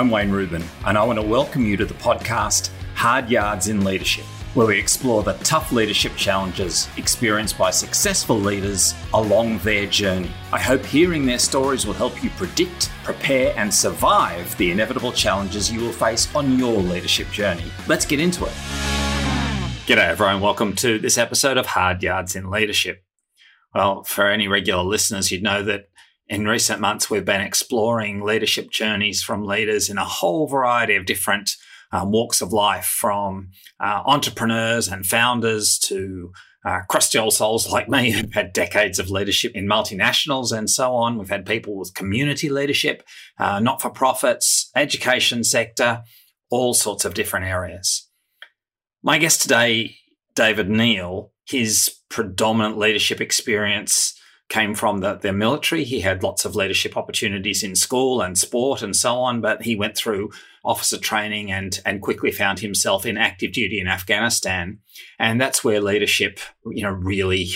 I'm Wayne Rubin, and I want to welcome you to the podcast Hard Yards in Leadership, where we explore the tough leadership challenges experienced by successful leaders along their journey. I hope hearing their stories will help you predict, prepare, and survive the inevitable challenges you will face on your leadership journey. Let's get into it. G'day, everyone. Welcome to this episode of Hard Yards in Leadership. Well, for any regular listeners, you'd know that in recent months, we've been exploring leadership journeys from leaders in a whole variety of different um, walks of life, from uh, entrepreneurs and founders to uh, crusty old souls like me who've had decades of leadership in multinationals and so on. We've had people with community leadership, uh, not for profits, education sector, all sorts of different areas. My guest today, David Neal, his predominant leadership experience came from the, the military. He had lots of leadership opportunities in school and sport and so on, but he went through officer training and, and quickly found himself in active duty in Afghanistan. And that's where leadership, you know, really,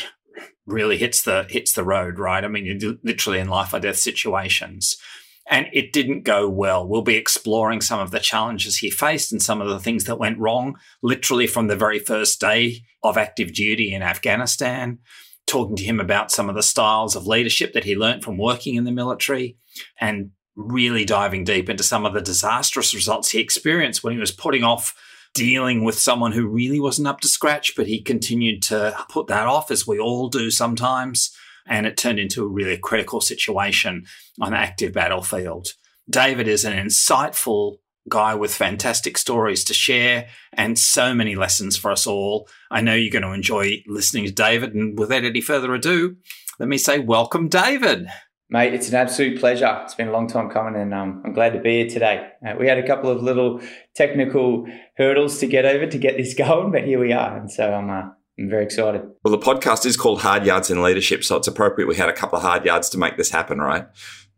really hits the, hits the road, right? I mean, literally in life or death situations. And it didn't go well. We'll be exploring some of the challenges he faced and some of the things that went wrong, literally from the very first day of active duty in Afghanistan talking to him about some of the styles of leadership that he learned from working in the military and really diving deep into some of the disastrous results he experienced when he was putting off dealing with someone who really wasn't up to scratch, but he continued to put that off, as we all do sometimes. And it turned into a really critical situation on the active battlefield. David is an insightful guy with fantastic stories to share and so many lessons for us all. I know you're going to enjoy listening to David. And without any further ado, let me say welcome, David. Mate, it's an absolute pleasure. It's been a long time coming, and um, I'm glad to be here today. Uh, we had a couple of little technical hurdles to get over to get this going, but here we are. And so I'm, uh, I'm very excited. Well, the podcast is called Hard Yards in Leadership, so it's appropriate we had a couple of hard yards to make this happen, right?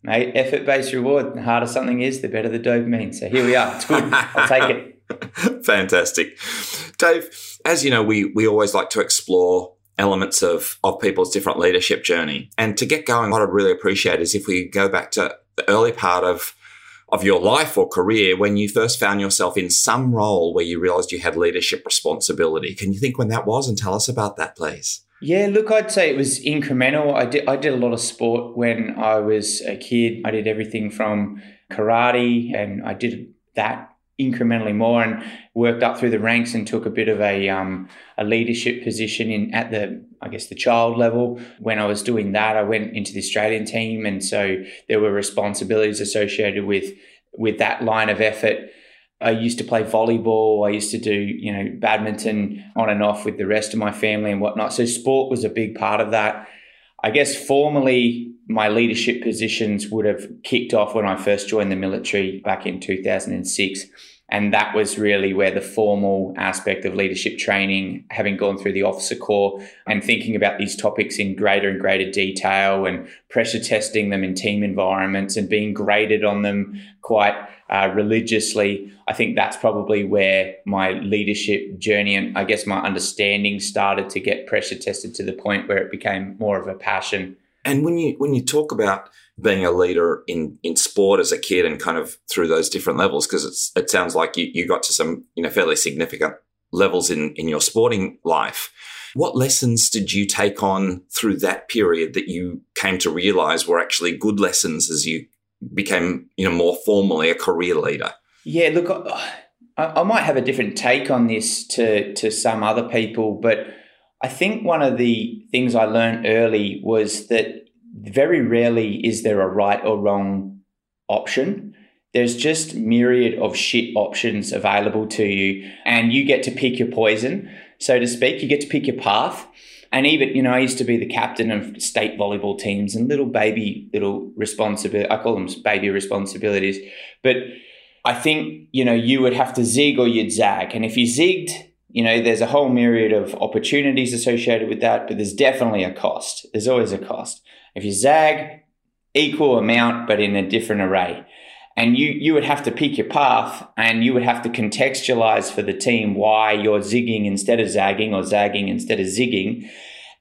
Mate, effort based reward. The harder something is, the better the dopamine. So here we are. It's good. I'll take it. Fantastic. Dave, as you know, we, we always like to explore elements of, of people's different leadership journey. And to get going, what I'd really appreciate is if we go back to the early part of of your life or career when you first found yourself in some role where you realized you had leadership responsibility. Can you think when that was and tell us about that, please? Yeah, look, I'd say it was incremental. I did I did a lot of sport when I was a kid. I did everything from karate and I did that incrementally more and worked up through the ranks and took a bit of a um, a leadership position in at the I guess the child level. When I was doing that, I went into the Australian team and so there were responsibilities associated with with that line of effort I used to play volleyball. I used to do, you know, badminton on and off with the rest of my family and whatnot. So sport was a big part of that. I guess formally, my leadership positions would have kicked off when I first joined the military back in 2006. And that was really where the formal aspect of leadership training, having gone through the officer corps and thinking about these topics in greater and greater detail and pressure testing them in team environments and being graded on them quite uh, religiously. I think that's probably where my leadership journey and I guess my understanding started to get pressure tested to the point where it became more of a passion. And when you when you talk about being a leader in in sport as a kid and kind of through those different levels, because it sounds like you, you got to some you know fairly significant levels in in your sporting life. What lessons did you take on through that period that you came to realize were actually good lessons as you became, you know, more formally a career leader? Yeah, look, I, I might have a different take on this to to some other people, but I think one of the things I learned early was that very rarely is there a right or wrong option. There's just myriad of shit options available to you, and you get to pick your poison, so to speak. You get to pick your path. And even, you know, I used to be the captain of state volleyball teams and little baby, little responsibility. I call them baby responsibilities. But I think, you know, you would have to zig or you'd zag. And if you zigged, you know, there's a whole myriad of opportunities associated with that, but there's definitely a cost. There's always a cost. If you zag, equal amount, but in a different array. And you, you would have to pick your path and you would have to contextualize for the team why you're zigging instead of zagging or zagging instead of zigging.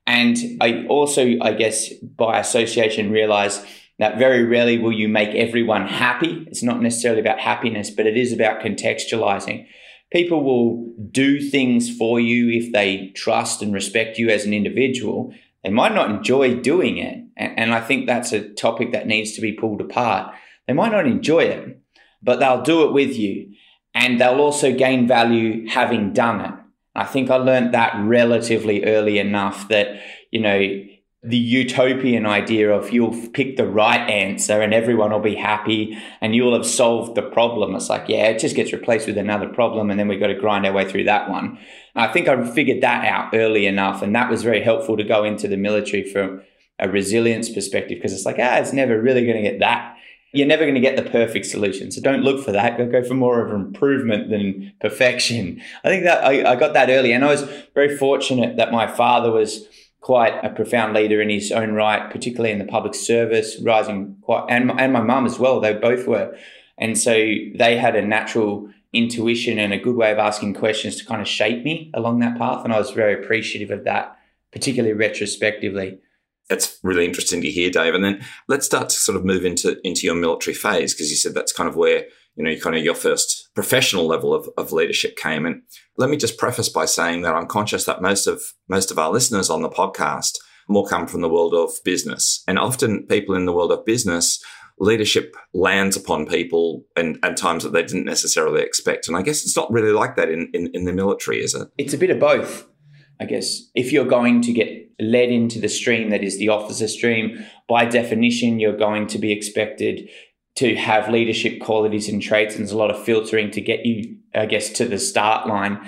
And I also, I guess, by association, realize that very rarely will you make everyone happy. It's not necessarily about happiness, but it is about contextualizing. People will do things for you if they trust and respect you as an individual. They might not enjoy doing it. And I think that's a topic that needs to be pulled apart. They might not enjoy it, but they'll do it with you. And they'll also gain value having done it. I think I learned that relatively early enough that, you know, the utopian idea of you'll pick the right answer and everyone will be happy and you'll have solved the problem. It's like, yeah, it just gets replaced with another problem and then we've got to grind our way through that one. I think I figured that out early enough and that was very helpful to go into the military from a resilience perspective because it's like, ah, it's never really going to get that. You're never going to get the perfect solution. So don't look for that. Go, go for more of improvement than perfection. I think that I, I got that early and I was very fortunate that my father was – quite a profound leader in his own right, particularly in the public service, rising quite, and, and my mum as well. They both were. And so they had a natural intuition and a good way of asking questions to kind of shape me along that path. And I was very appreciative of that, particularly retrospectively. That's really interesting to hear, Dave. And then let's start to sort of move into into your military phase because you said that's kind of where you know kind of your first professional level of, of leadership came. And let me just preface by saying that I'm conscious that most of most of our listeners on the podcast more come from the world of business, and often people in the world of business leadership lands upon people and, and times that they didn't necessarily expect. And I guess it's not really like that in, in, in the military, is it? It's a bit of both. I guess if you're going to get led into the stream that is the officer stream, by definition, you're going to be expected to have leadership qualities and traits. And there's a lot of filtering to get you, I guess, to the start line.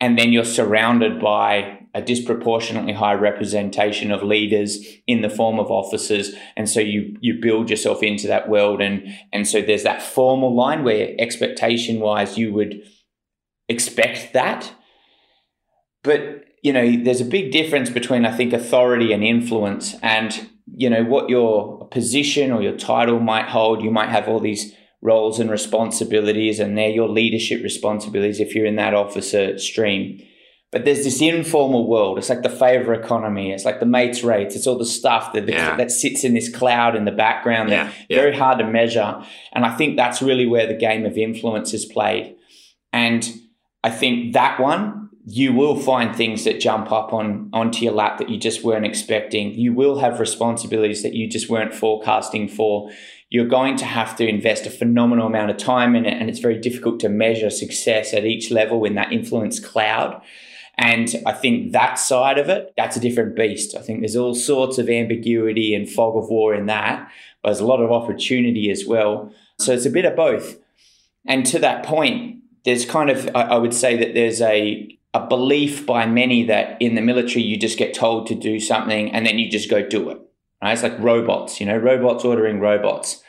And then you're surrounded by a disproportionately high representation of leaders in the form of officers. And so you you build yourself into that world. And and so there's that formal line where expectation wise you would expect that. But you know, there's a big difference between, I think, authority and influence. And, you know, what your position or your title might hold. You might have all these roles and responsibilities, and they're your leadership responsibilities if you're in that officer stream. But there's this informal world. It's like the favor economy. It's like the mates rates. It's all the stuff that yeah. that sits in this cloud in the background. Yeah. yeah. very hard to measure. And I think that's really where the game of influence is played. And I think that one you will find things that jump up on onto your lap that you just weren't expecting. You will have responsibilities that you just weren't forecasting for. You're going to have to invest a phenomenal amount of time in it, and it's very difficult to measure success at each level in that influence cloud. And I think that side of it, that's a different beast. I think there's all sorts of ambiguity and fog of war in that, but there's a lot of opportunity as well. So it's a bit of both. And to that point, there's kind of, I would say that there's a a belief by many that in the military you just get told to do something and then you just go do it. Right? It's like robots, you know, robots ordering robots.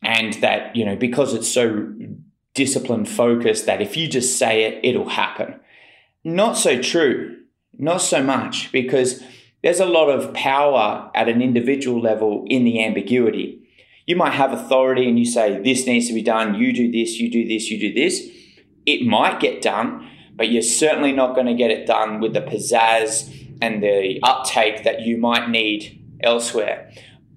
And that, you know, because it's so discipline focused that if you just say it, it'll happen. Not so true. Not so much because there's a lot of power at an individual level in the ambiguity. You might have authority and you say, this needs to be done, you do this, you do this, you do this. It might get done, but you're certainly not going to get it done with the pizzazz and the uptake that you might need elsewhere.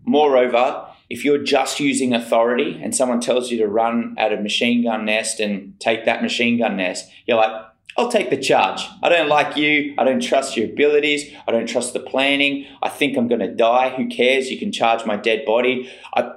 Moreover, if you're just using authority and someone tells you to run at a machine gun nest and take that machine gun nest, you're like, I'll take the charge. I don't like you. I don't trust your abilities. I don't trust the planning. I think I'm going to die. Who cares? You can charge my dead body. I,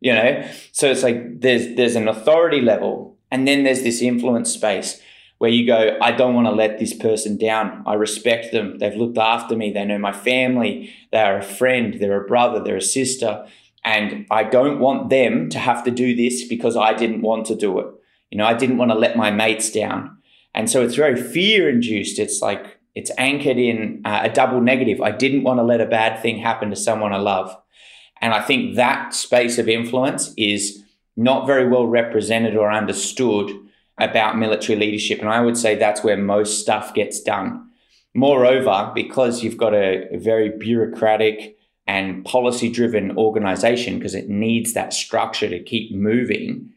you know, so it's like there's there's an authority level, and then there's this influence space where you go, I don't want to let this person down. I respect them. They've looked after me. They know my family. They are a friend. They're a brother. They're a sister. And I don't want them to have to do this because I didn't want to do it. You know, I didn't want to let my mates down. And so it's very fear induced. It's like, it's anchored in uh, a double negative. I didn't want to let a bad thing happen to someone I love. And I think that space of influence is not very well represented or understood about military leadership. And I would say that's where most stuff gets done. Moreover, because you've got a, a very bureaucratic and policy driven organization, because it needs that structure to keep moving,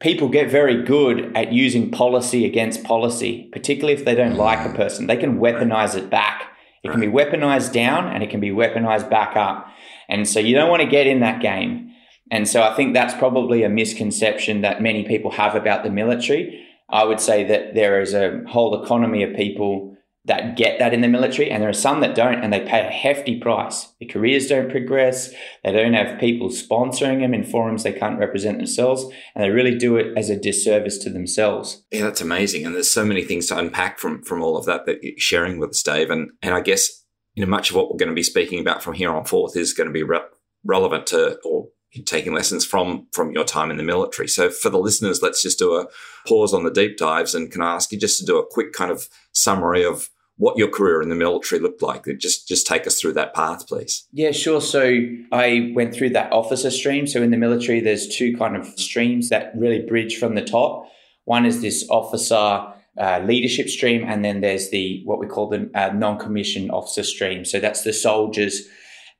people get very good at using policy against policy, particularly if they don't like a person. They can weaponize it back It can be weaponized down and it can be weaponized back up. And so you don't want to get in that game. And so I think that's probably a misconception that many people have about the military. I would say that there is a whole economy of people that get that in the military, and there are some that don't, and they pay a hefty price. Their careers don't progress. They don't have people sponsoring them in forums they can't represent themselves, and they really do it as a disservice to themselves. Yeah, that's amazing, and there's so many things to unpack from from all of that that you're sharing with us, Dave. And and I guess you know much of what we're going to be speaking about from here on forth is going to be re- relevant to or taking lessons from from your time in the military. So for the listeners, let's just do a pause on the deep dives, and can I ask you just to do a quick kind of summary of what your career in the military looked like. Just just take us through that path, please. Yeah, sure. So I went through that officer stream. So in the military, there's two kind of streams that really bridge from the top. One is this officer uh, leadership stream, and then there's the what we call the uh, non-commissioned officer stream. So that's the soldiers.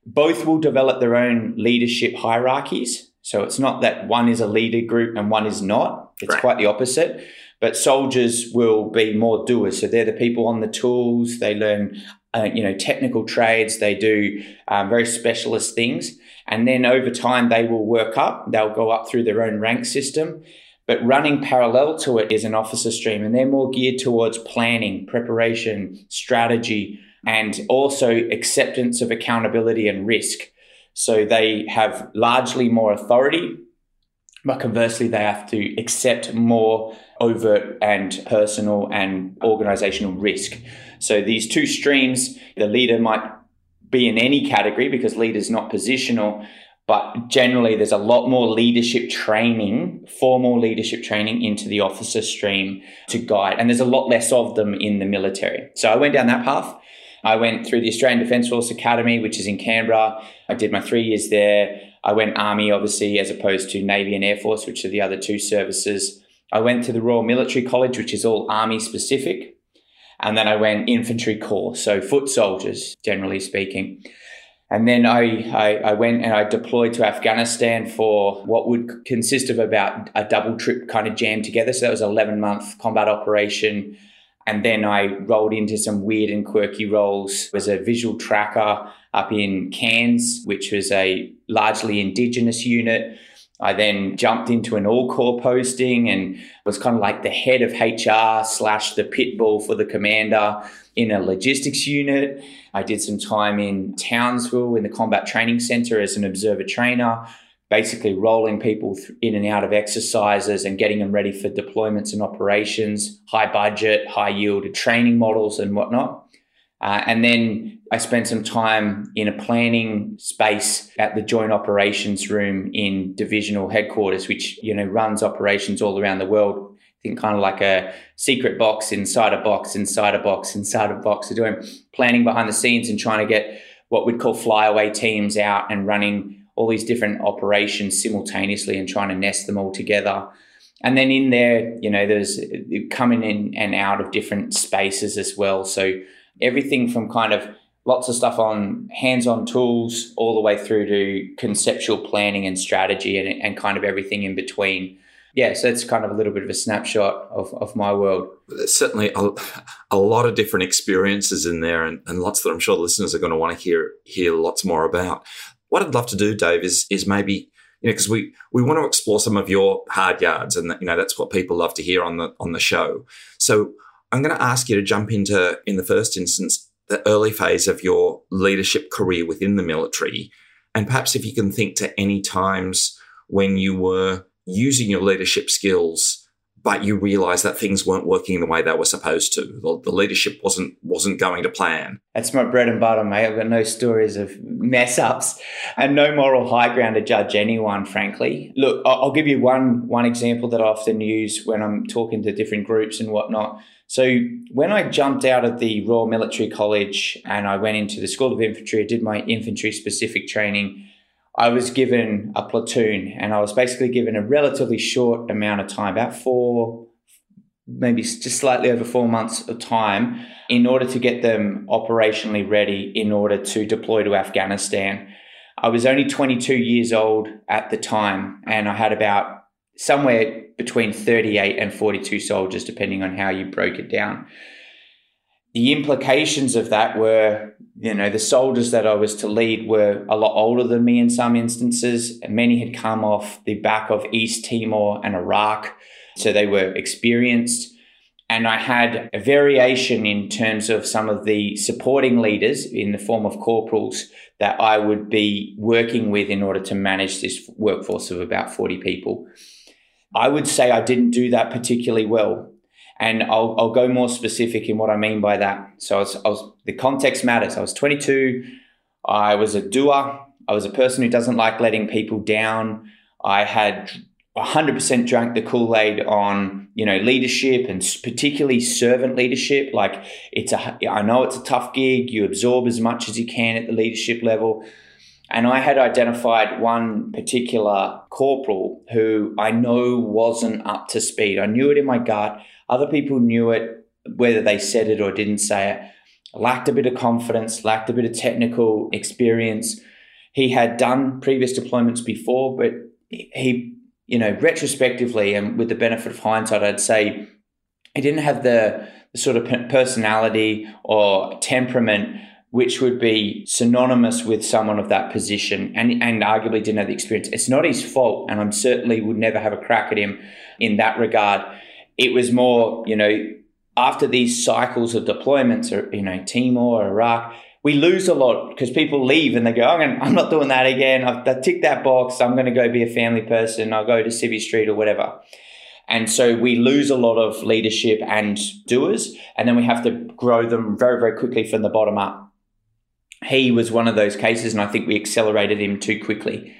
Both will develop their own leadership hierarchies. So it's not that one is a leader group and one is not. It's right. quite the opposite. But soldiers will be more doers. So they're the people on the tools. They learn, uh, you know, technical trades. They do um, very specialist things. And then over time, they will work up. They'll go up through their own rank system. But running parallel to it is an officer stream, and they're more geared towards planning, preparation, strategy, and also acceptance of accountability and risk. So they have largely more authority, but conversely, they have to accept more overt and personal and organizational risk. So these two streams, the leader might be in any category because leader's not positional, but generally there's a lot more leadership training, formal leadership training into the officer stream to guide. And there's a lot less of them in the military. So I went down that path. I went through the Australian Defence Force Academy, which is in Canberra. I did my three years there. I went Army, obviously, as opposed to Navy and Air Force, which are the other two services. I went to the Royal Military College, which is all Army specific. And then I went Infantry Corps, so foot soldiers, generally speaking. And then I, I, I, went and I deployed to Afghanistan for what would consist of about a double trip kind of jammed together. So that was an 11 month combat operation. And then I rolled into some weird and quirky roles as a visual tracker up in Cairns, which was a largely indigenous unit. I then jumped into an all corps posting and was kind of like the head of HR slash the pit bull for the commander in a logistics unit. I did some time in Townsville in the combat training center as an observer trainer, basically rolling people in and out of exercises and getting them ready for deployments and operations, high budget, high yield training models and whatnot. Uh, and then I spent some time in a planning space at the Joint Operations Room in Divisional Headquarters, which you know runs operations all around the world. I think kind of like a secret box inside a box, inside a box, inside a box. They're doing planning behind the scenes and trying to get what we'd call flyaway teams out and running all these different operations simultaneously and trying to nest them all together. And then in there, you know, there's coming in and out of different spaces as well. So everything from kind of lots of stuff on hands-on tools all the way through to conceptual planning and strategy and, and kind of everything in between yeah, so it's kind of a little bit of a snapshot of, of my world. Certainly a, a lot of different experiences in there and, and lots that I'm sure the listeners are going to want to hear hear lots more about. What I'd love to do, Dave, is is maybe you know because we we want to explore some of your hard yards and you know that's what people love to hear on the on the show. So I'm going to ask you to jump into, in the first instance, the early phase of your leadership career within the military. And perhaps if you can think to any times when you were using your leadership skills, but you realized that things weren't working the way they were supposed to. The, the, leadership wasn't wasn't going to plan. That's my bread and butter, mate. I've got no stories of mess ups and no moral high ground to judge anyone. Frankly, look, I'll give you one one example that I often use when I'm talking to different groups and whatnot. So when I jumped out of the Royal Military College and I went into the School of Infantry, I did my infantry specific training. I was given a platoon and I was basically given a relatively short amount of time, about four, maybe just slightly over four months of time, in order to get them operationally ready in order to deploy to Afghanistan. I was only 22 years old at the time and I had about somewhere between 38 and 42 soldiers, depending on how you broke it down. The implications of that were, you know, the soldiers that I was to lead were a lot older than me in some instances. And Many had come off the back of East Timor and Iraq, so they were experienced. And I had a variation in terms of some of the supporting leaders in the form of corporals that I would be working with in order to manage this workforce of about 40 people. I would say I didn't do that particularly well. And I'll, I'll go more specific in what I mean by that. So I was, I was, the context matters. I was 22. I was a doer. I was a person who doesn't like letting people down. I had 100% drank the Kool-Aid on, you know, leadership and particularly servant leadership. Like it's a, I know it's a tough gig. You absorb as much as you can at the leadership level. And I had identified one particular corporal who I know wasn't up to speed. I knew it in my gut. Other people knew it, whether they said it or didn't say it. Lacked a bit of confidence, lacked a bit of technical experience. He had done previous deployments before, but he, you know, retrospectively and with the benefit of hindsight, I'd say he didn't have the, sort of personality or temperament which would be synonymous with someone of that position and, and arguably didn't have the experience. It's not his fault, and I certainly would never have a crack at him in that regard. It was more, you know, after these cycles of deployments, or you know, Timor, Iraq, we lose a lot because people leave and they go, I'm, I'm not doing that again. I've ticked that box. I'm going to go be a family person. I'll go to Civvy Street or whatever. And so we lose a lot of leadership and doers, and then we have to grow them very, very quickly from the bottom up he was one of those cases, and I think we accelerated him too quickly.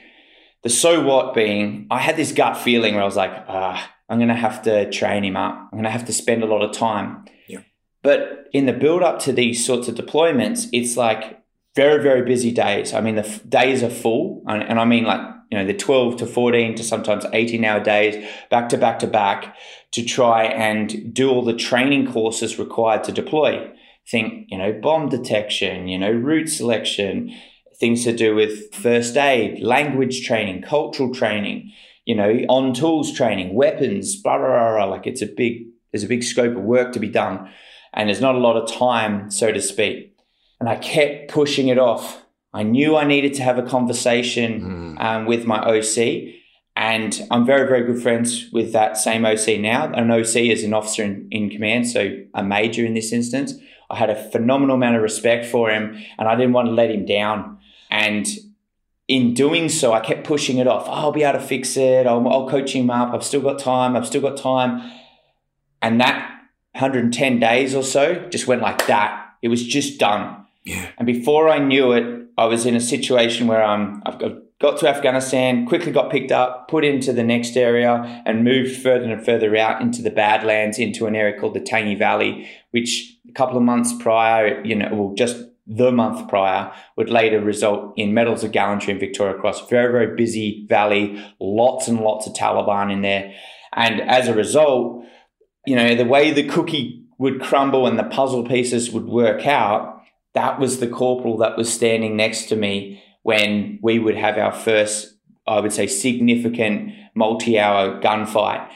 The so what being, I had this gut feeling where I was like, ah, I'm going to have to train him up. I'm going to have to spend a lot of time. Yeah. But in the build up to these sorts of deployments, it's like very, very busy days. I mean, the f- days are full, and, and I mean like, you know, the 12 to 14 to sometimes 18 hour days, back to back to back, to try and do all the training courses required to deploy think, you know, bomb detection, you know, route selection, things to do with first aid, language training, cultural training, you know, on tools training, weapons, blah, blah, blah. Like it's a big, there's a big scope of work to be done. And there's not a lot of time, so to speak. And I kept pushing it off. I knew I needed to have a conversation mm. um, with my OC. And I'm very, very good friends with that same OC now. An OC is an officer in, in command, so a major in this instance. I had a phenomenal amount of respect for him and I didn't want to let him down. And in doing so, I kept pushing it off. Oh, I'll be able to fix it. I'll, I'll coach him up. I've still got time. I've still got time. And that 110 days or so just went like that. It was just done. Yeah. And before I knew it, I was in a situation where I'm, I've got to Afghanistan, quickly got picked up, put into the next area, and moved further and further out into the Badlands, into an area called the Tangi Valley, which a couple of months prior, you know, well, just the month prior, would later result in medals of gallantry in Victoria Cross. Very, very busy valley, lots and lots of Taliban in there. And as a result, you know, the way the cookie would crumble and the puzzle pieces would work out, that was the corporal that was standing next to me when we would have our first, I would say, significant multi hour gunfight.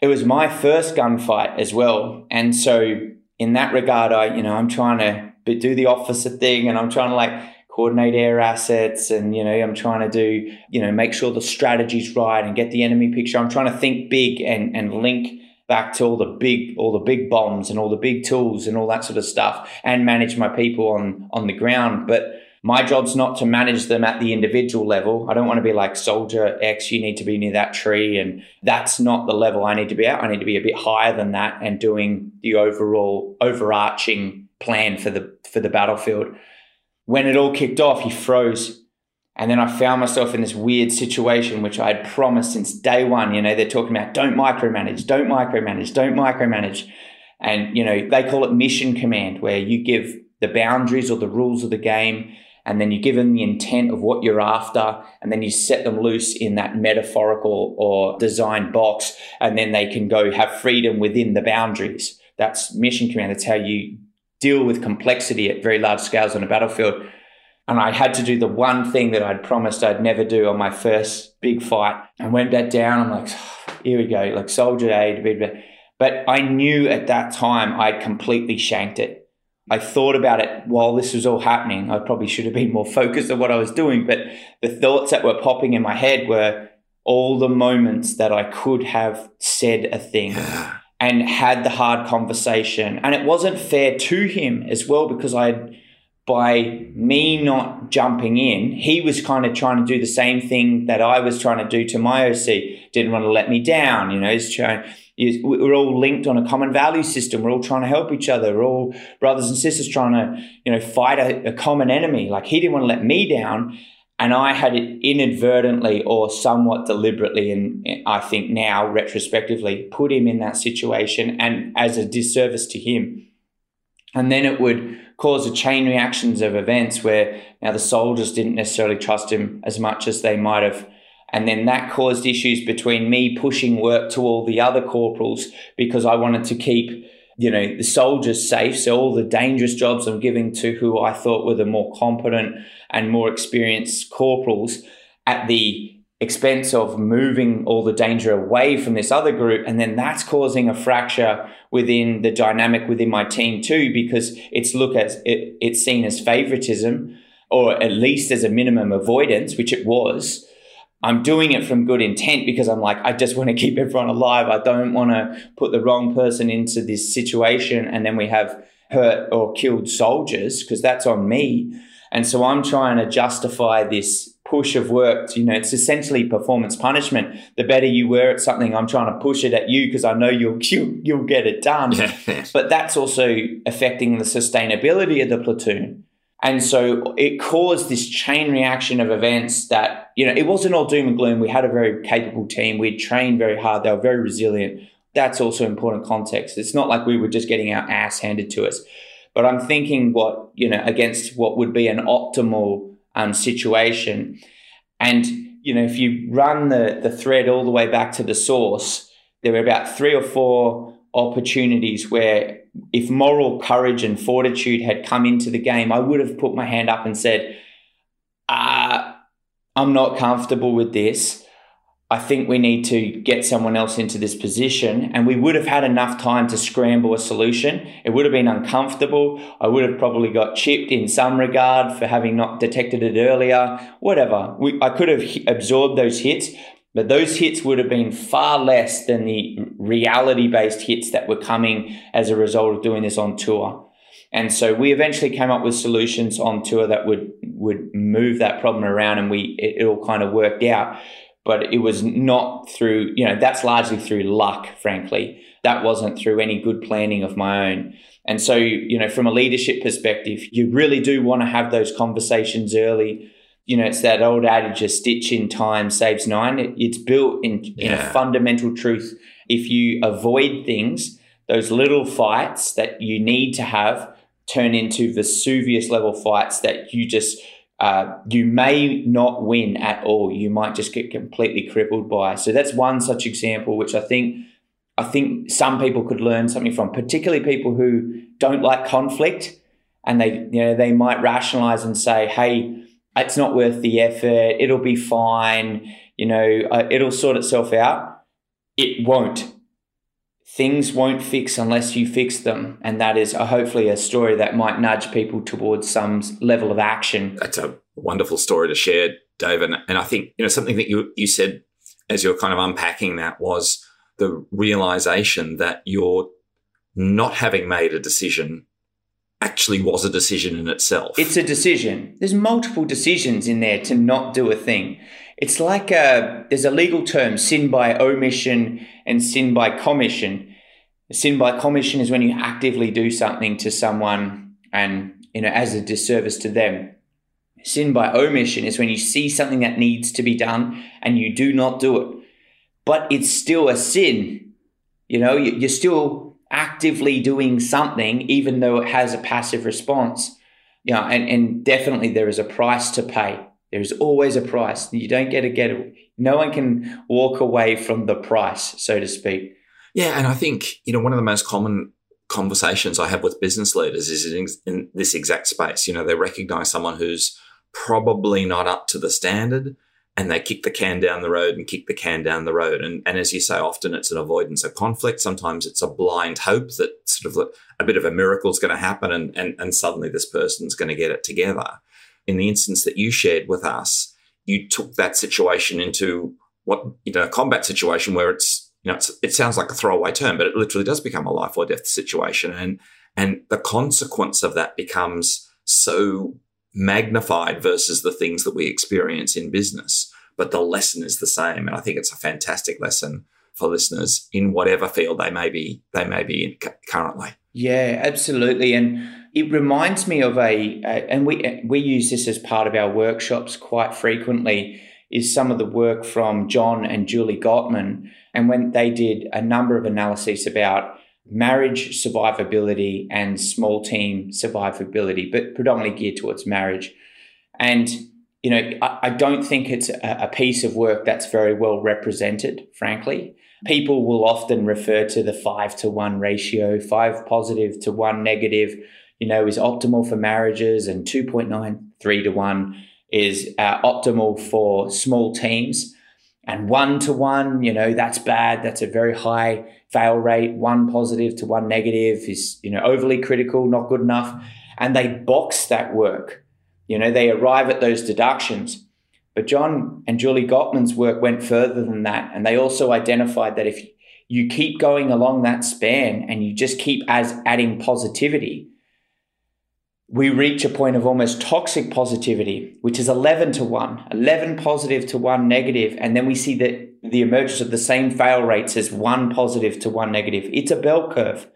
It was my first gunfight as well. And so in that regard, I, you know, I'm trying to do the officer thing and I'm trying to like coordinate air assets and, you know, I'm trying to do, you know, make sure the strategy's right and get the enemy picture. I'm trying to think big and, and link back to all the big, all the big bombs and all the big tools and all that sort of stuff and manage my people on, on the ground. But my job's not to manage them at the individual level. I don't want to be like soldier X, you need to be near that tree. And that's not the level I need to be at. I need to be a bit higher than that and doing the overall overarching plan for the for the battlefield. When it all kicked off, he froze. And then I found myself in this weird situation, which I had promised since day one. You know, they're talking about don't micromanage, don't micromanage, don't micromanage. And, you know, they call it mission command, where you give the boundaries or the rules of the game and then you give them the intent of what you're after, and then you set them loose in that metaphorical or design box, and then they can go have freedom within the boundaries. That's mission command. That's how you deal with complexity at very large scales on a battlefield. And I had to do the one thing that I'd promised I'd never do on my first big fight. And went back down. I'm like, here we go, like soldier aid. But I knew at that time I'd completely shanked it. I thought about it while this was all happening. I probably should have been more focused on what I was doing, but the thoughts that were popping in my head were all the moments that I could have said a thing and had the hard conversation. And it wasn't fair to him as well because I, by me not jumping in, he was kind of trying to do the same thing that I was trying to do to my OC. Didn't want to let me down, you know. He's trying. We're all linked on a common value system. We're all trying to help each other. We're all brothers and sisters trying to, you know, fight a, a common enemy. Like he didn't want to let me down, and I had it inadvertently or somewhat deliberately, and I think now retrospectively, put him in that situation and as a disservice to him. And then it would cause a chain reactions of events where now the soldiers didn't necessarily trust him as much as they might have. And then that caused issues between me pushing work to all the other corporals because I wanted to keep, you know, the soldiers safe. So all the dangerous jobs I'm giving to who I thought were the more competent and more experienced corporals at the expense of moving all the danger away from this other group. And then that's causing a fracture within the dynamic within my team too, because it's look as it, it's seen as favoritism or at least as a minimum avoidance, which it was. I'm doing it from good intent because I'm like, I just want to keep everyone alive. I don't want to put the wrong person into this situation and then we have hurt or killed soldiers because that's on me. And so I'm trying to justify this push of work. To, you know, it's essentially performance punishment. The better you were at something, I'm trying to push it at you because I know you'll, you'll you'll get it done. But that's also affecting the sustainability of the platoon. And so it caused this chain reaction of events that, you know, it wasn't all doom and gloom. We had a very capable team. We'd trained very hard. They were very resilient. That's also important context. It's not like we were just getting our ass handed to us. But I'm thinking what, you know, against what would be an optimal um, situation. And, you know, if you run the, the thread all the way back to the source, there were about three or four opportunities where if moral courage and fortitude had come into the game, I would have put my hand up and said, uh, I'm not comfortable with this. I think we need to get someone else into this position. And we would have had enough time to scramble a solution. It would have been uncomfortable. I would have probably got chipped in some regard for having not detected it earlier, whatever. We, I could have absorbed those hits, but those hits would have been far less than the reality based hits that were coming as a result of doing this on tour. And so we eventually came up with solutions on tour that would would move that problem around, and we it, it all kind of worked out. But it was not through you know that's largely through luck, frankly. That wasn't through any good planning of my own. And so you know from a leadership perspective, you really do want to have those conversations early. You know, it's that old adage: a stitch in time saves nine. It, it's built in, in Yeah. a fundamental truth. If you avoid things, those little fights that you need to have turn into Vesuvius level fights that you just uh, you may not win at all. You might just get completely crippled by. So that's one such example, which I think I think some people could learn something from, particularly people who don't like conflict, and they you know they might rationalize and say, "Hey, it's not worth the effort. It'll be fine. You know, uh, it'll sort itself out." It won't things won't fix unless you fix them. And that is uh, hopefully a story that might nudge people towards some level of action. That's a wonderful story to share, Dave. And, and I think, you know, something that you, you said as you're kind of unpacking that was the realization that you're not having made a decision actually was a decision in itself. It's a decision. There's multiple decisions in there to not do a thing. It's like a, there's a legal term, sin by omission and sin by commission. Sin by commission is when you actively do something to someone and, you know, as a disservice to them. Sin by omission is when you see something that needs to be done and you do not do it. But it's still a sin. You know, you- you're still actively doing something, even though it has a passive response. Yeah, and, and definitely there is a price to pay. There is always a price. You don't get to get it. No one can walk away from the price, so to speak. Yeah, and I think you know one of the most common conversations I have with business leaders is in, in this exact space. You know, they recognize someone who's probably not up to the standard, and they kick the can down the road and kick the can down the road. And, and as you say, often it's an avoidance of conflict. Sometimes it's a blind hope that sort of a bit of a miracle is going to happen and, and, and suddenly this person's going to get it together. In the instance that you shared with us, you took that situation into what, you know, a combat situation where it's, you know, it's, it sounds like a throwaway term, but it literally does become a life or death situation. And, and the consequence of that becomes so magnified versus the things that we experience in business. But the lesson is the same. And I think it's a fantastic lesson for listeners in whatever field they may be they may be in currently. Yeah, absolutely. And it reminds me of a, a, and we we use this as part of our workshops quite frequently is some of the work from John and Julie Gottman and when they did a number of analyses about marriage survivability and small team survivability, but predominantly geared towards marriage. And, you know, I, I don't think it's a, a piece of work that's very well represented, frankly. People will often refer to the five to one ratio, five positive to one negative, you know, is optimal for marriages, and 2.93 to one is uh, optimal for small teams and one to one, you know, that's bad. That's a very high fail rate. One positive to one negative is, you know, overly critical, not good enough. And they box that work. You know, they arrive at those deductions. But John and Julie Gottman's work went further than that. And they also identified that if you keep going along that span and you just keep as adding positivity, we reach a point of almost toxic positivity, which is 11 to 1, 11 positive to 1 negative, and then we see that the emergence of the same fail rates as 1 positive to 1 negative. It's a bell curve.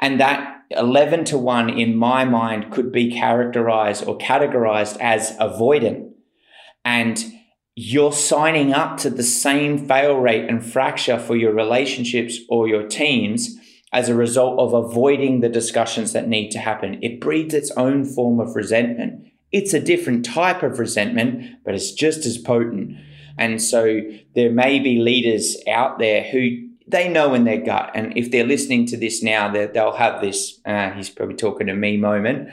And that 11 to 1 in my mind could be characterized or categorized as avoidant. And you're signing up to the same fail rate and fracture for your relationships or your teams as a result of avoiding the discussions that need to happen. It breeds its own form of resentment. It's a different type of resentment, but it's just as potent. And so there may be leaders out there who they know in their gut. And if they're listening to this now, they'll have this, uh, he's probably talking to me moment,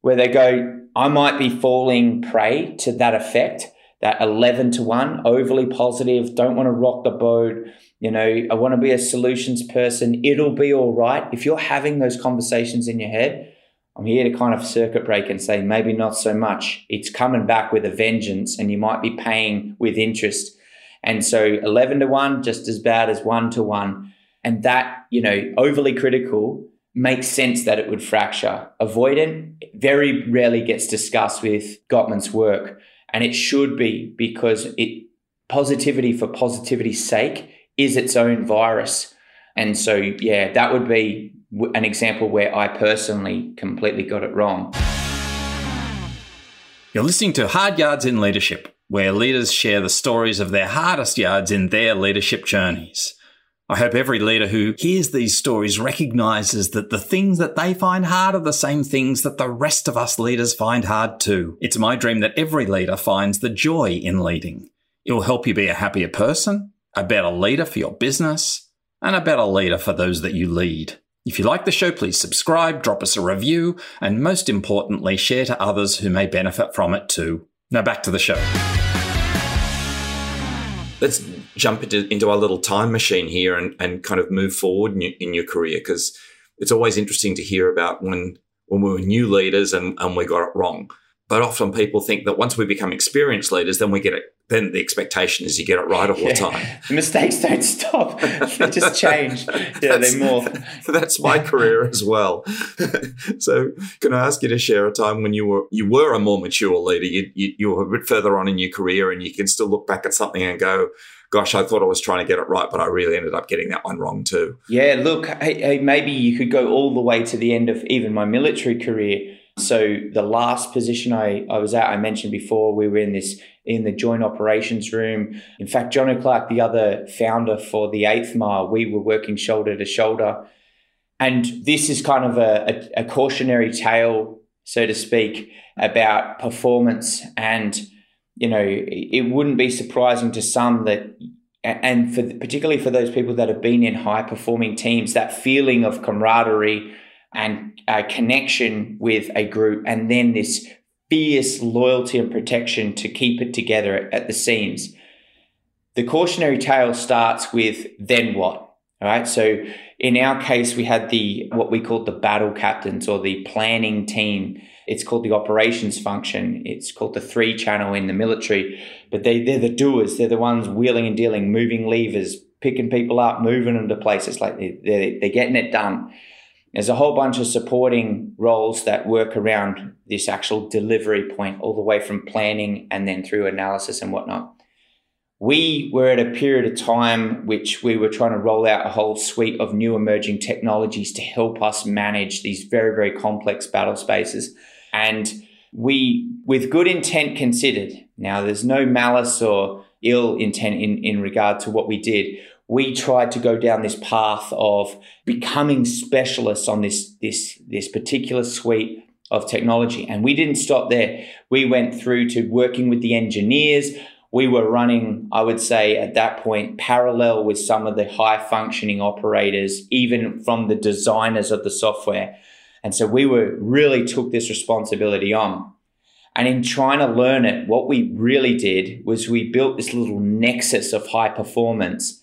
where they go, I might be falling prey to that effect, that 11 to 1, overly positive, don't want to rock the boat you know, I want to be a solutions person. It'll be all right. If you're having those conversations in your head, I'm here to kind of circuit break and say maybe not so much. It's coming back with a vengeance and you might be paying with interest. And so 11 to 1, just as bad as 1 to 1. And that, you know, overly critical makes sense that it would fracture. Avoidant very rarely gets discussed with Gottman's work. And it should be because it positivity for positivity's sake is its own virus. And so, yeah, that would be an example where I personally completely got it wrong. You're listening to Hard Yards in Leadership, where leaders share the stories of their hardest yards in their leadership journeys. I hope every leader who hears these stories recognizes that the things that they find hard are the same things that the rest of us leaders find hard too. It's my dream that every leader finds the joy in leading. It will help you be a happier person, a better leader for your business, and a better leader for those that you lead. If you like the show, please subscribe, drop us a review, and most importantly, share to others who may benefit from it too. Now back to the show. Let's jump into, into our little time machine here and, and kind of move forward in your, in your career because it's always interesting to hear about when when we were new leaders and, and we got it wrong. But often people think that once we become experienced leaders, then we get it. Then the expectation is you get it right all yeah. the time. The mistakes don't stop; they just change. Yeah, they morph. That's my career as well. so, can I ask you to share a time when you were you were a more mature leader? You, you, you were a bit further on in your career, and you can still look back at something and go, gosh, I thought I was trying to get it right, but I really ended up getting that one wrong too. Yeah, look, hey, hey, maybe you could go all the way to the end of even my military career. So the last position I, I was at, I mentioned before, we were in this in the joint operations room. In fact, John O'Clark, the other founder for the eighth mile, we were working shoulder to shoulder. And this is kind of a, a, a cautionary tale, so to speak, about performance. And, you know, it wouldn't be surprising to some that and for particularly for those people that have been in high performing teams, that feeling of camaraderie and a connection with a group, and then this fierce loyalty and protection to keep it together at the seams. The cautionary tale starts with then what? All right. So in our case, we had the what we called the battle captains or the planning team. It's called the operations function. It's called the three channel in the military. But they, they're the doers. They're the ones wheeling and dealing, moving levers, picking people up, moving them to places. Like they, they're, they're getting it done. There's a whole bunch of supporting roles that work around this actual delivery point, all the way from planning and then through analysis and whatnot we were at a period of time which we were trying to roll out a whole suite of new emerging technologies to help us manage these very, very complex battle spaces. And we, with good intent considered, now there's no malice or ill intent in, in regard to what we did. We tried to go down this path of becoming specialists on this, this, this particular suite of technology. And we didn't stop there. We went through to working with the engineers, we were running, I would say at that point, parallel with some of the high functioning operators, even from the designers of the software. And so we were really took this responsibility on. And in trying to learn it, what we really did was we built this little nexus of high performance,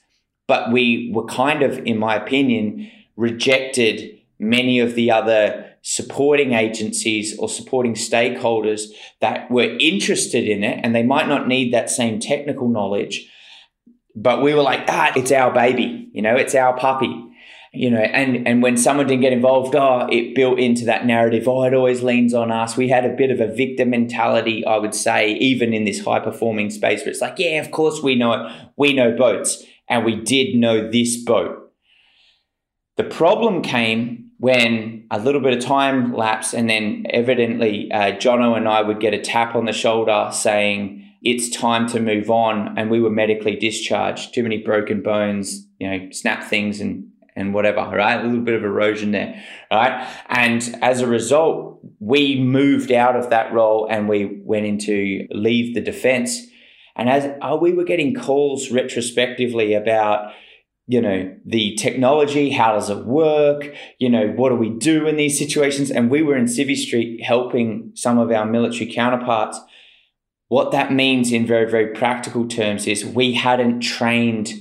but we were kind of, in my opinion, rejected many of the other supporting agencies or supporting stakeholders that were interested in it and they might not need that same technical knowledge but we were like ah it's our baby you know it's our puppy you know and and when someone didn't get involved oh it built into that narrative oh it always leans on us. We had a bit of a victim mentality i would say even in this high performing space where it's like yeah of course we know it. We know boats and we did know this boat the problem came when a little bit of time lapsed, and then evidently uh, Jono and I would get a tap on the shoulder saying it's time to move on, and we were medically discharged. Too many broken bones, you know, snap things and and whatever, right? A little bit of erosion there, right? And as a result, we moved out of that role and we went into leave the defense. And as uh, we were getting calls retrospectively about you know the technology how does it work? You know what do we do in these situations? And we were in civvy street helping some of our military counterparts. What that means in very very practical terms is we hadn't trained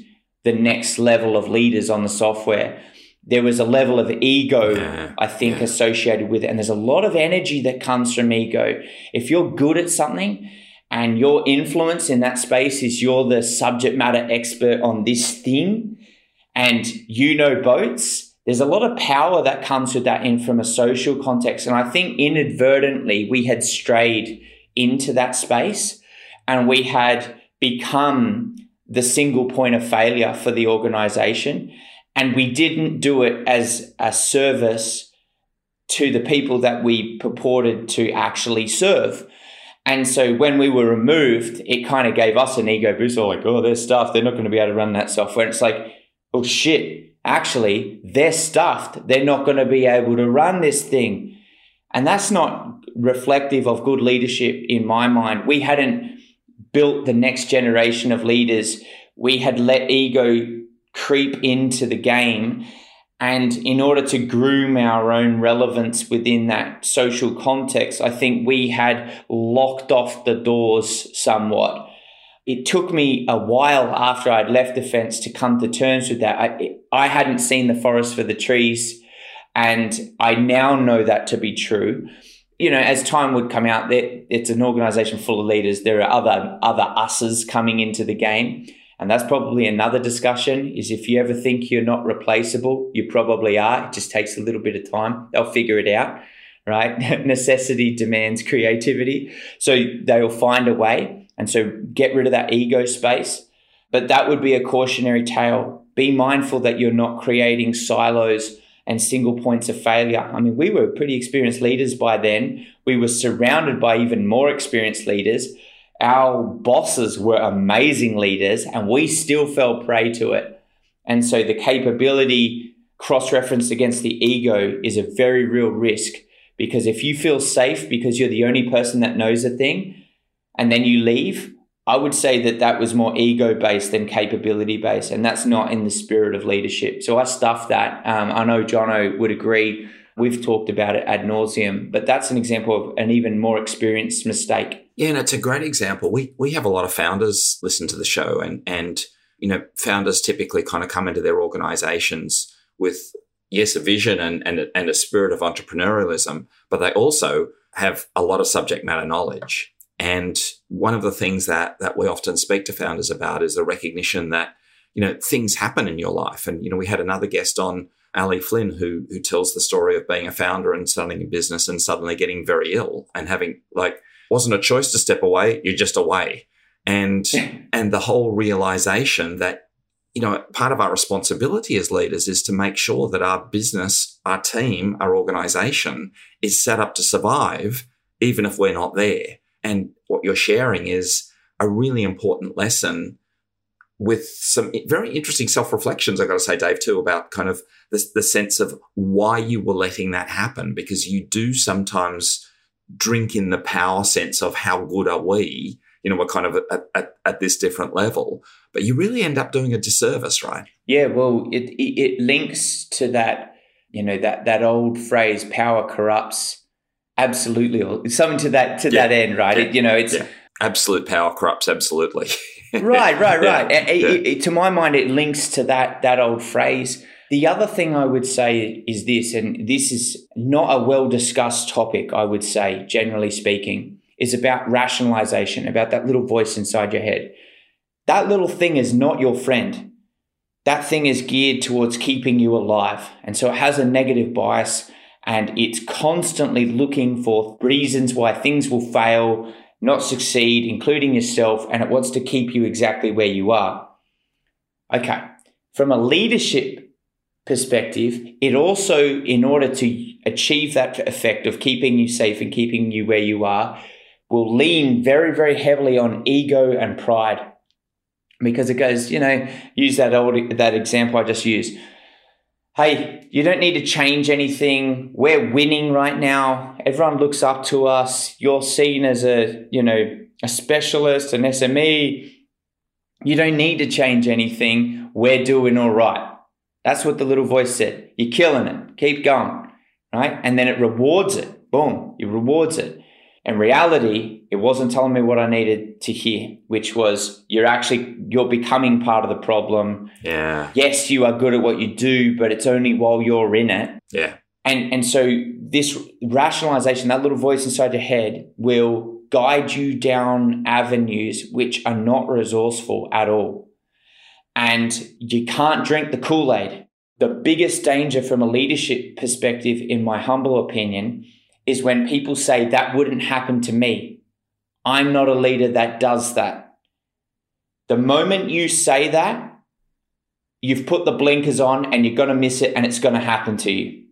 the next level of leaders on the software. There was a level of ego yeah, i think associated with it. And there's a lot of energy that comes from ego. If you're good at something and your influence in that space is you're the subject matter expert on this thing and you know boats, there's a lot of power that comes with that in from a social context. And I think inadvertently we had strayed into that space and we had become the single point of failure for the organization. And we didn't do it as a service to the people that we purported to actually serve. And so when we were removed, it kind of gave us an ego boost. like, oh, there's stuff. They're not going to be able to run that software. it's like, oh shit, actually, they're stuffed. They're not going to be able to run this thing. And that's not reflective of good leadership in my mind. We hadn't built the next generation of leaders. We had let ego creep into the game. And in order to groom our own relevance within that social context, I think we had locked off the doors somewhat it took me a while after I'd left Defence to come to terms with that. I, I hadn't seen the forest for the trees, and I now know that to be true. You know, as time would come out, it's an organization full of leaders. There are other other us's coming into the game, and that's probably another discussion. Is if you ever think you're not replaceable, you probably are. It just takes a little bit of time. They'll figure it out, right? Necessity demands creativity, so they'll find a way and so get rid of that ego space. But that would be a cautionary tale. Be mindful that you're not creating silos and single points of failure. I mean, we were pretty experienced leaders by then. We were surrounded by even more experienced leaders. Our bosses were amazing leaders, and we still fell prey to it. And so the capability cross referenced against the ego is a very real risk because if you feel safe because you're the only person that knows a thing, and then you leave, I would say that that was more ego based than capability based, and that's not in the spirit of leadership. So I stuffed that. Um, I know Jono would agree. We've talked about it ad nauseum, but that's an example of an even more experienced mistake. Yeah, and it's a great example. We we have a lot of founders listen to the show, and and you know, founders typically kind of come into their organizations with yes, a vision and and and a spirit of entrepreneurialism, but they also have a lot of subject matter knowledge. And one of the things that that we often speak to founders about is the recognition that you know things happen in your life. And you know, we had another guest on Ali Flynn, who who tells the story of being a founder and starting a business and suddenly getting very ill and having like wasn't a choice to step away, you're just away. And and the whole realization that you know part of our responsibility as leaders is to make sure that our business, our team, our organization is set up to survive even if we're not there. And what you're sharing is a really important lesson with some very interesting self reflections. I've got to say, Dave, too, about kind of the, the sense of why you were letting that happen, because you do sometimes drink in the power sense of how good are we. You know, we're kind of at, at, at this different level, but you really end up doing a disservice, right? Yeah, well, it, it, it links to that, you know, that that old phrase, "power corrupts." Absolutely, something to that to yeah. that end, right? Yeah. It, you know, it's yeah. absolute power corrupts. Absolutely. right, right, right. Yeah, it, yeah. It, to my mind, it links to that that old phrase. The other thing I would say is this, and this is not a well discussed topic. I would say, generally speaking, is about rationalization, about that little voice inside your head. That little thing is not your friend. That thing is geared towards keeping you alive, and so it has a negative bias, and it's constantly looking for reasons why things will fail not succeed, including yourself, and it wants to keep you exactly where you are. Okay, from a leadership perspective, it also, in order to achieve that effect of keeping you safe and keeping you where you are, will lean very, very heavily on ego and pride. Because it goes, you know, use that old that example I just used hey, you don't need to change anything. We're winning right now. Everyone looks up to us. You're seen as a, you know, a specialist, an SME. You don't need to change anything. We're doing all right. That's what the little voice said. You're killing it. Keep going. Right. And then it rewards it. Boom. It rewards it. In reality, it wasn't telling me what I needed to hear, which was you're actually you're becoming part of the problem. Yeah. Yes, you are good at what you do, but it's only while you're in it. Yeah. And and so this rationalization, that little voice inside your head will guide you down avenues which are not resourceful at all. And you can't drink the Kool-Aid. The biggest danger from a leadership perspective, in my humble opinion, is when people say that wouldn't happen to me. I'm not a leader that does that. The moment you say that, you've put the blinkers on and you're going to miss it and it's going to happen to you.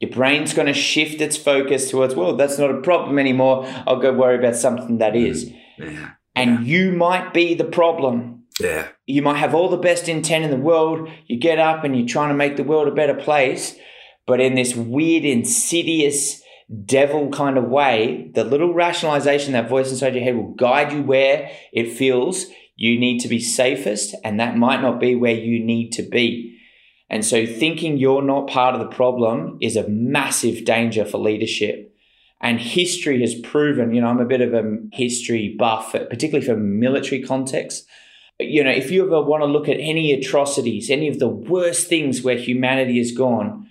Your brain's going to shift its focus towards, well, that's not a problem anymore. I'll go worry about something that mm. is. Yeah. And you might be the problem. Yeah. You might have all the best intent in the world. You get up and you're trying to make the world a better place. But in this weird, insidious, devil kind of way, the little rationalization, that voice inside your head will guide you where it feels you need to be safest, and that might not be where you need to be. And so, thinking you're not part of the problem is a massive danger for leadership. And history has proven, you know, I'm a bit of a history buff, particularly for military context. You know, if you ever want to look at any atrocities, any of the worst things where humanity has gone,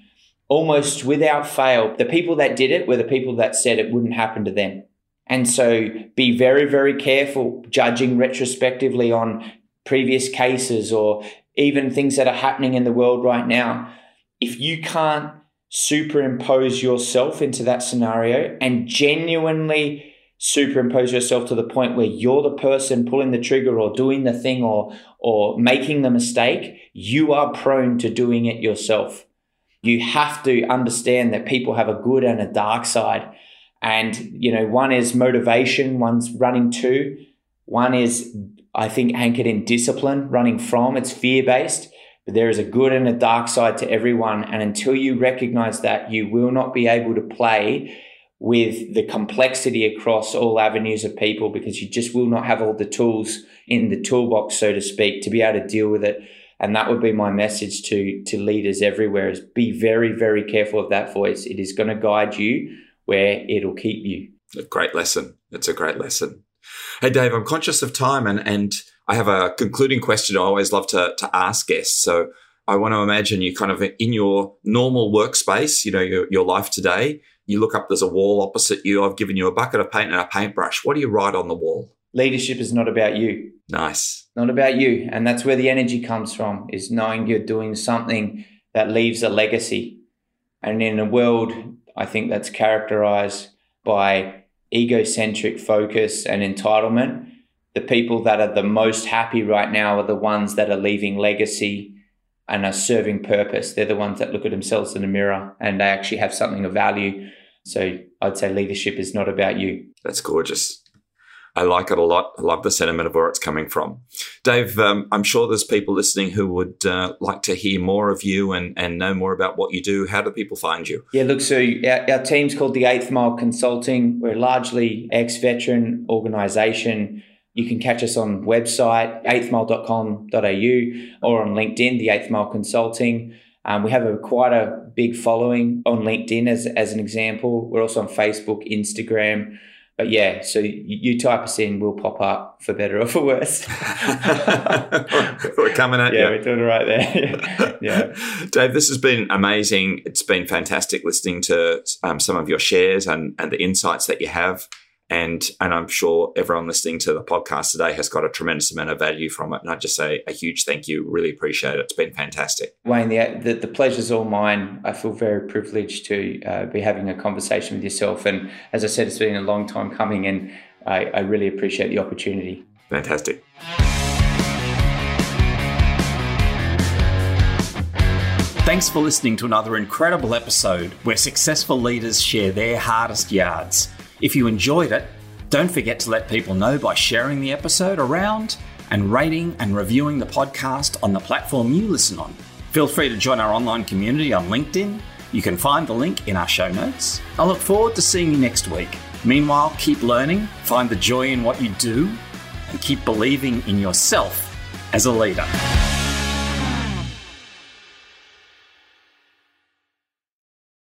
almost without fail, the people that did it were the people that said it wouldn't happen to them. And so be very, very careful judging retrospectively on previous cases or even things that are happening in the world right now. If you can't superimpose yourself into that scenario and genuinely superimpose yourself to the point where you're the person pulling the trigger or doing the thing or or making the mistake, you are prone to doing it yourself you have to understand that people have a good and a dark side. And, you know, one is motivation, one's running to, one is, I think, anchored in discipline, running from, it's fear based. But there is a good and a dark side to everyone. And until you recognize that, you will not be able to play with the complexity across all avenues of people because you just will not have all the tools in the toolbox, so to speak, to be able to deal with it And that would be my message to, to leaders everywhere is be very, very careful of that voice. It is going to guide you where it'll keep you. A great lesson. It's a great lesson. Hey, Dave, I'm conscious of time and, and I have a concluding question I always love to, to ask guests. So I want to imagine you kind of in your normal workspace, you know, your, your life today, you look up, there's a wall opposite you. I've given you a bucket of paint and a paintbrush. What do you write on the wall? Leadership is not about you. Nice. Not about you. And that's where the energy comes from, is knowing you're doing something that leaves a legacy. And in a world, I think that's characterized by egocentric focus and entitlement, the people that are the most happy right now are the ones that are leaving legacy and are serving purpose. They're the ones that look at themselves in the mirror and they actually have something of value. So I'd say leadership is not about you. That's gorgeous. I like it a lot. I love the sentiment of where it's coming from. Dave, um, I'm sure there's people listening who would uh, like to hear more of you and, and know more about what you do. How do people find you? Yeah, look, so our, our team's called the Eighth Mile Consulting. We're largely ex veteran organisation. You can catch us on website, eighthmile.com.au or on LinkedIn, the Eighth Mile Consulting. Um, we have a quite a big following on LinkedIn as, as an example. We're also on Facebook, Instagram. But yeah, so you, you type us in, we'll pop up for better or for worse. we're coming at yeah, you. we're doing it right there. yeah. Dave, this has been amazing. It's been fantastic listening to um, some of your shares and, and the insights that you have. And, and I'm sure everyone listening to the podcast today has got a tremendous amount of value from it. And I just say a huge thank you. Really appreciate it. It's been fantastic. Wayne, the, the, the pleasure's all mine. I feel very privileged to uh, be having a conversation with yourself. And as I said, it's been a long time coming, and I, I really appreciate the opportunity. Fantastic. Thanks for listening to another incredible episode where successful leaders share their hardest yards. If you enjoyed it, don't forget to let people know by sharing the episode around and rating and reviewing the podcast on the platform you listen on. Feel free to join our online community on LinkedIn. You can find the link in our show notes. I look forward to seeing you next week. Meanwhile, keep learning, find the joy in what you do, and keep believing in yourself as a leader.